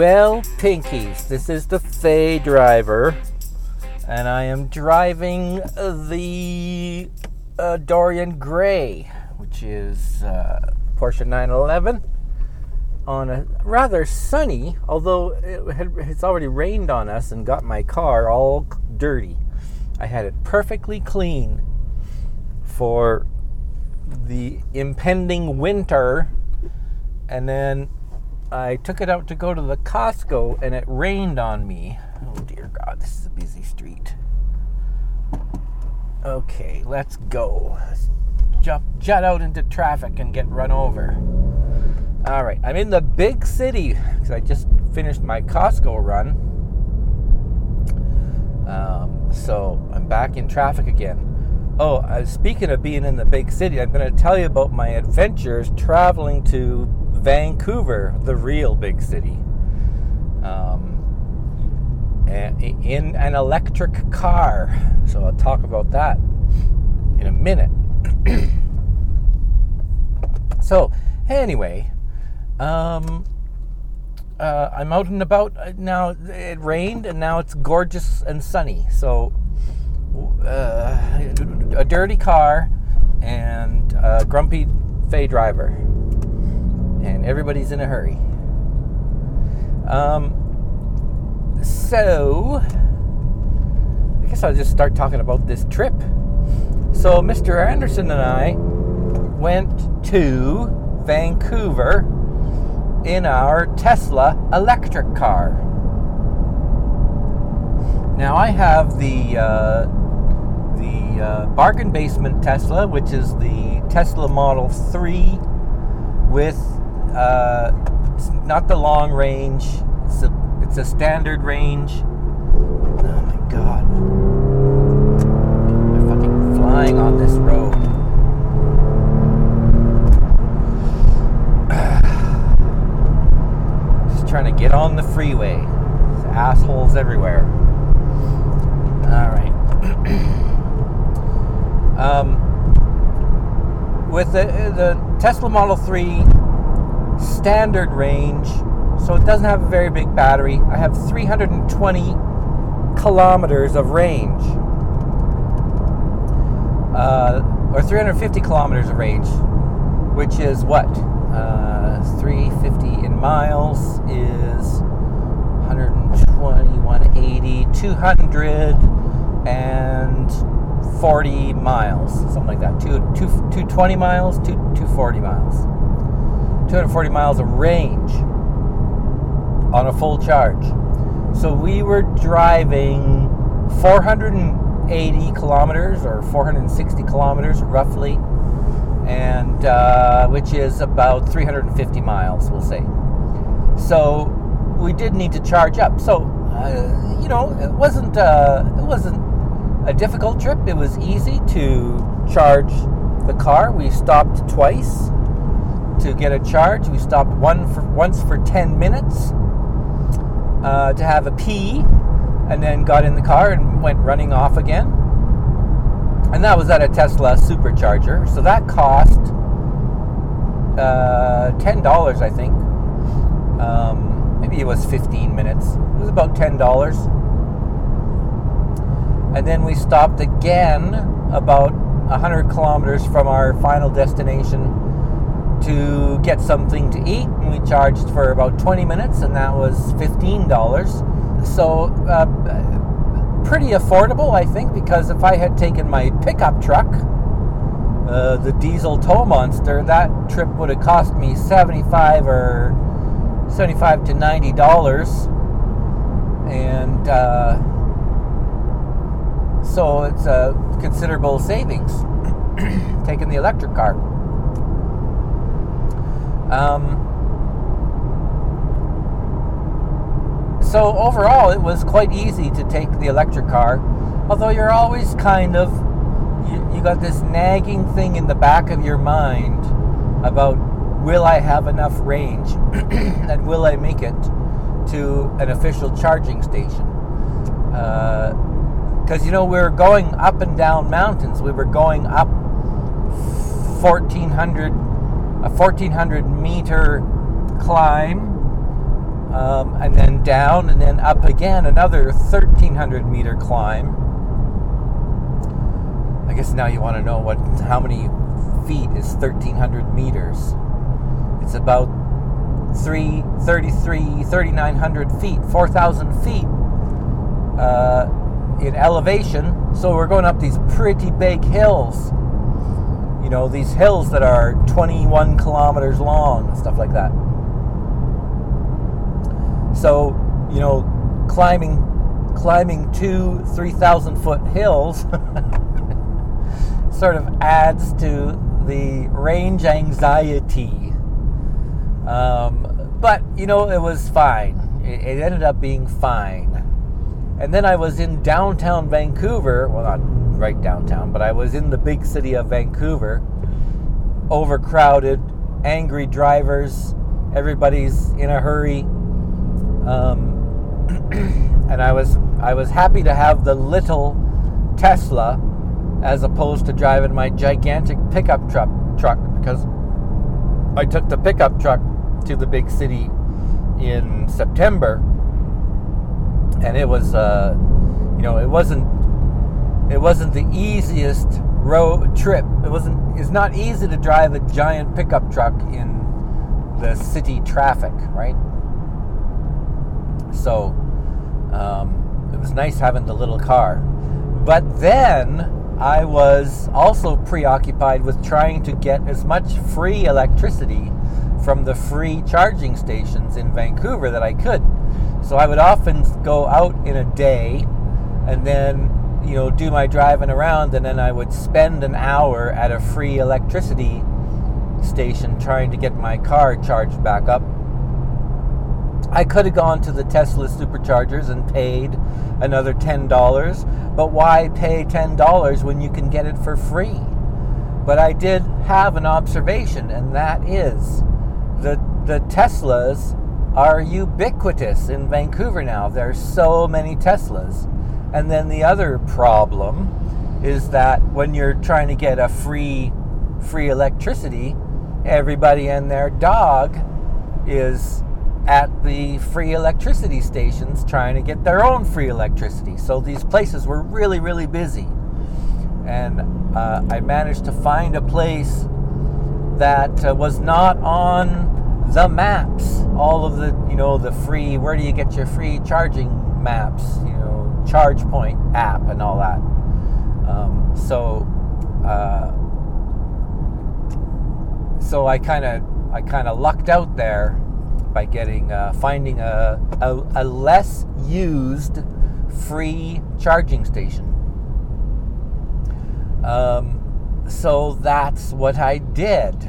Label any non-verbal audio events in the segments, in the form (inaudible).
Well, Pinkies, this is the Fay driver, and I am driving the uh, Dorian Gray, which is uh, Porsche 911, on a rather sunny, although it had, it's already rained on us and got my car all dirty. I had it perfectly clean for the impending winter, and then I took it out to go to the Costco and it rained on me. Oh dear God, this is a busy street. Okay, let's go. Let's jump, jet out into traffic and get run over. All right, I'm in the big city because I just finished my Costco run. Um, so I'm back in traffic again. Oh, uh, speaking of being in the big city, I'm going to tell you about my adventures traveling to Vancouver, the real big city, um, in an electric car. So I'll talk about that in a minute. (clears throat) so, anyway, um, uh, I'm out and about uh, now. It rained and now it's gorgeous and sunny. So, uh, a dirty car and a grumpy Fay driver and everybody's in a hurry. Um, so, I guess I'll just start talking about this trip. So, Mr. Anderson and I went to Vancouver in our Tesla electric car. Now, I have the uh, the uh, bargain basement Tesla, which is the Tesla Model 3 with uh, not the long range. It's a it's a standard range. Oh my god! I'm fucking flying on this road. (sighs) Just trying to get on the freeway. There's assholes everywhere. All right. (clears throat) um, with the the Tesla Model 3 standard range, so it doesn't have a very big battery. I have 320 kilometers of range, uh, or 350 kilometers of range, which is what? Uh, 350 in miles is 120, 180, 240 miles, something like that. Two, two, 220 miles, two, 240 miles. 240 miles of range on a full charge. So we were driving 480 kilometers or 460 kilometers roughly, and uh, which is about 350 miles, we'll say. So we did need to charge up. So uh, you know, it wasn't uh, it wasn't a difficult trip. It was easy to charge the car. We stopped twice to get a charge. We stopped one for, once for 10 minutes uh, to have a pee, and then got in the car and went running off again. And that was at a Tesla supercharger. So that cost uh, $10, I think. Um, maybe it was 15 minutes. It was about $10. And then we stopped again about 100 kilometers from our final destination to get something to eat, and we charged for about 20 minutes, and that was $15. So, uh, pretty affordable, I think, because if I had taken my pickup truck, uh, the diesel tow monster, that trip would have cost me 75 or 75 to 90 dollars, and uh, so it's a considerable savings (coughs) taking the electric car. Um, so overall, it was quite easy to take the electric car, although you're always kind of you, you got this nagging thing in the back of your mind about will I have enough range (clears throat) and will I make it to an official charging station? Because uh, you know we were going up and down mountains. We were going up 1400 a 1400 meter climb um, and then down, and then up again, another 1,300 meter climb. I guess now you want to know what how many feet is 1,300 meters. It's about 3, 33, 3,900 feet, 4,000 feet uh, in elevation. So we're going up these pretty big hills. You know, these hills that are 21 kilometers long and stuff like that. So, you know, climbing climbing two, three thousand foot hills (laughs) sort of adds to the range anxiety. Um, but you know, it was fine. It, it ended up being fine. And then I was in downtown Vancouver. Well, not right downtown, but I was in the big city of Vancouver. Overcrowded, angry drivers. Everybody's in a hurry um, (clears throat) and I was I was happy to have the little Tesla as opposed to driving my gigantic pickup truck truck because I took the pickup truck to the big city in September and it was uh, you know it wasn't it wasn't the easiest road trip it wasn't it's not easy to drive a giant pickup truck in the city traffic right so um, it was nice having the little car. But then I was also preoccupied with trying to get as much free electricity from the free charging stations in Vancouver that I could. So I would often go out in a day and then, you know, do my driving around and then I would spend an hour at a free electricity station trying to get my car charged back up I could have gone to the Tesla superchargers and paid another $10, but why pay $10 when you can get it for free? But I did have an observation, and that is the, the Teslas are ubiquitous in Vancouver now. There's so many Teslas. And then the other problem is that when you're trying to get a free free electricity, everybody and their dog is at the free electricity stations trying to get their own free electricity. So these places were really, really busy. And uh, I managed to find a place that uh, was not on the maps. All of the, you know, the free, where do you get your free charging maps, you know, ChargePoint app and all that. Um, so, uh, so I kind of, I kind of lucked out there by getting uh, finding a, a, a less used free charging station. Um, so that's what I did.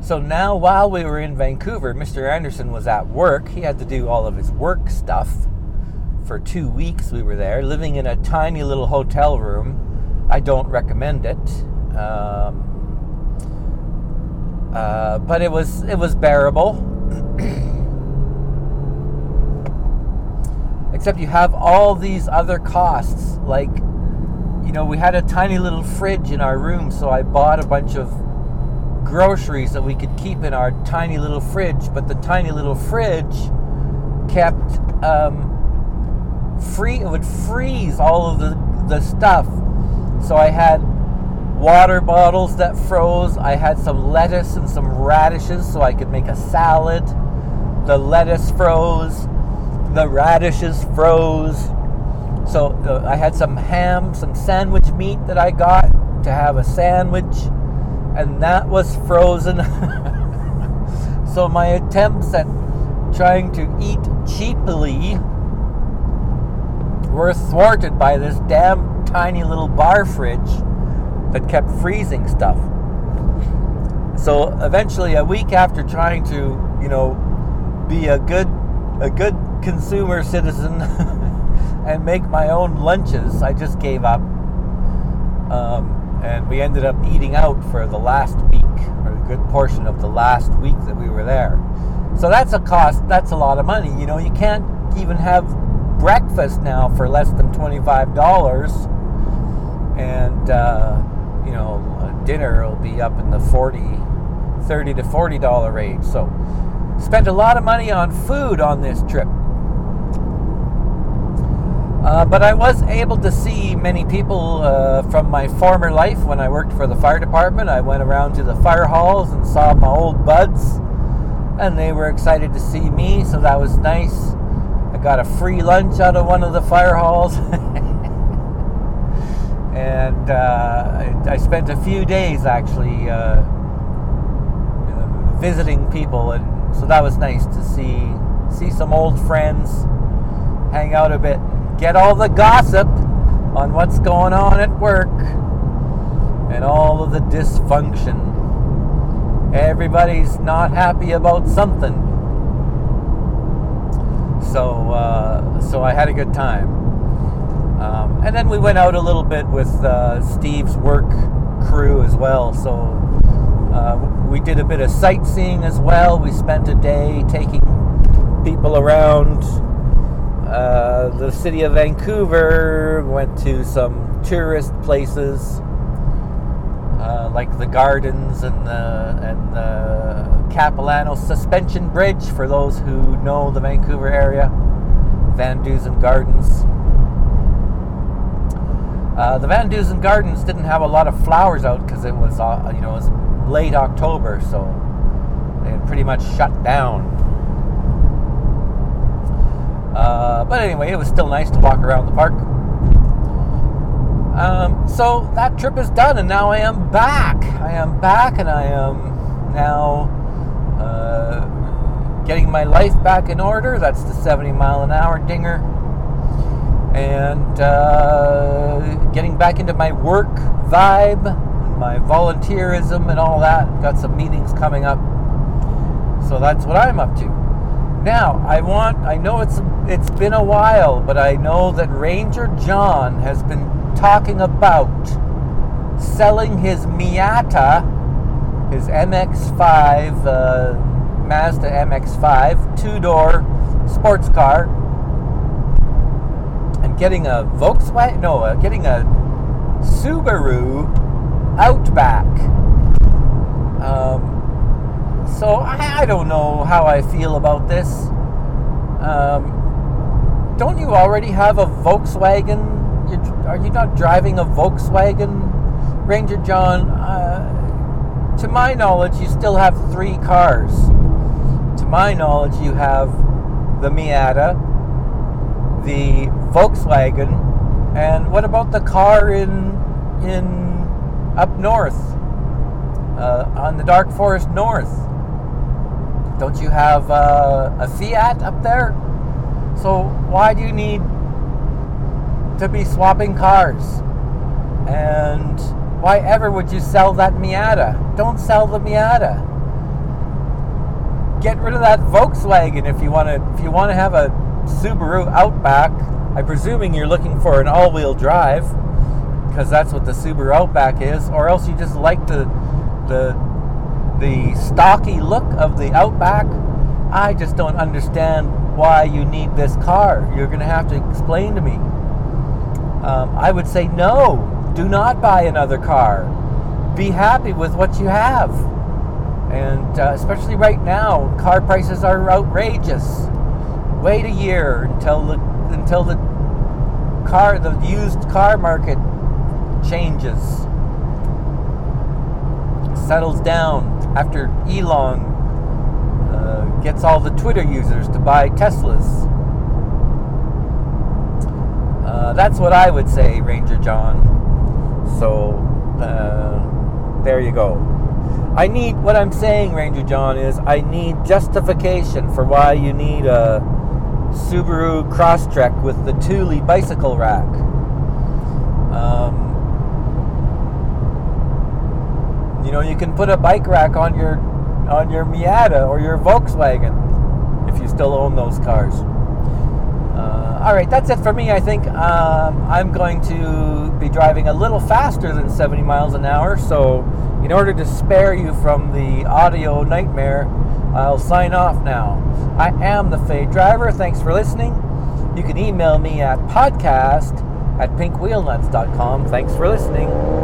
So now, while we were in Vancouver, Mr. Anderson was at work. He had to do all of his work stuff for two weeks. We were there, living in a tiny little hotel room. I don't recommend it, um, uh, but it was it was bearable. (clears throat) Except you have all these other costs. Like, you know, we had a tiny little fridge in our room, so I bought a bunch of groceries that we could keep in our tiny little fridge. But the tiny little fridge kept um, free, it would freeze all of the, the stuff. So I had water bottles that froze. I had some lettuce and some radishes so I could make a salad. The lettuce froze, the radishes froze. So uh, I had some ham, some sandwich meat that I got to have a sandwich, and that was frozen. (laughs) so my attempts at trying to eat cheaply were thwarted by this damn tiny little bar fridge that kept freezing stuff. So eventually, a week after trying to, you know, be a good, a good consumer citizen (laughs) and make my own lunches, I just gave up. Um, and we ended up eating out for the last week, or a good portion of the last week that we were there. So that's a cost. That's a lot of money. You know, you can't even have breakfast now for less than twenty-five dollars, and. Uh, you know, dinner will be up in the 40, 30 to 40 dollar range. So, Spent a lot of money on food on this trip. Uh, but I was able to see many people uh, from my former life when I worked for the fire department. I went around to the fire halls and saw my old buds, and they were excited to see me, so that was nice. I got a free lunch out of one of the fire halls. (laughs) and uh, I, I, spent a few days actually uh, visiting people, and so that was nice to see see some old friends, hang out a bit, get all the gossip on what's going on at work and all of the dysfunction. Everybody's not happy about something. So, uh, so I had a good time. Um, and then we went out a little bit with uh, Steve's work crew as well. So uh, we did a bit of sightseeing as well. We spent a day taking people around uh, the city of Vancouver, went to some tourist places uh, like the gardens and the, and the Capilano Suspension Bridge for those who know the Vancouver area, Van Dusen Gardens. Uh, the Van Dusen Gardens didn't have a lot of flowers out because it was, uh, you know, it was late October, so they had pretty much shut down. Uh, but anyway, it was still nice to walk around the park. Um, so that trip is done, and now I am back. I am back, and I am now uh, getting my life back in order. That's the 70 mile an hour dinger. And uh, getting back into my work vibe, my volunteerism, and all that. Got some meetings coming up. So that's what I'm up to. Now, I want I know it's it's been a while, but I know that Ranger John has been talking about selling his Miata, his MX-5 uh, Mazda MX-5 two-door sports car and getting a Volkswagen no, uh, getting a Subaru Outback. Um, so I, I don't know how I feel about this. Um, don't you already have a Volkswagen? You're, are you not driving a Volkswagen, Ranger John? Uh, to my knowledge, you still have three cars. To my knowledge, you have the Miata, the Volkswagen, and what about the car in in up north uh, on the Dark Forest North? Don't you have uh, a Fiat up there? So why do you need to be swapping cars? And why ever would you sell that Miata? Don't sell the Miata. Get rid of that Volkswagen if you want to. If you want to have a Subaru Outback, I'm presuming you're looking for an all-wheel drive, because that's what the Subaru Outback is. Or else you just like the the the stocky look of the Outback, I just don't understand why you need this car. You're going to have to explain to me. Um, I would say no, do not buy another car. Be happy with what you have. And uh, especially right now, car prices are outrageous. Wait a year until the until the car the used car market changes settles down after Elon uh, gets all the Twitter users to buy Teslas. Uh, that's what I would say, Ranger John. So uh, there you go. I need what I'm saying, Ranger John, is I need justification for why you need a Subaru Crosstrek with the Thule bicycle rack. Um, You know, you can put a bike rack on your on your Miata or your Volkswagen if you still own those cars. Uh, all right, that's it for me. I think um, I'm going to be driving a little faster than 70 miles an hour. So, in order to spare you from the audio nightmare, I'll sign off now. I am the Fade Driver. Thanks for listening. You can email me at podcast at pinkwheelnuts.com. Thanks for listening.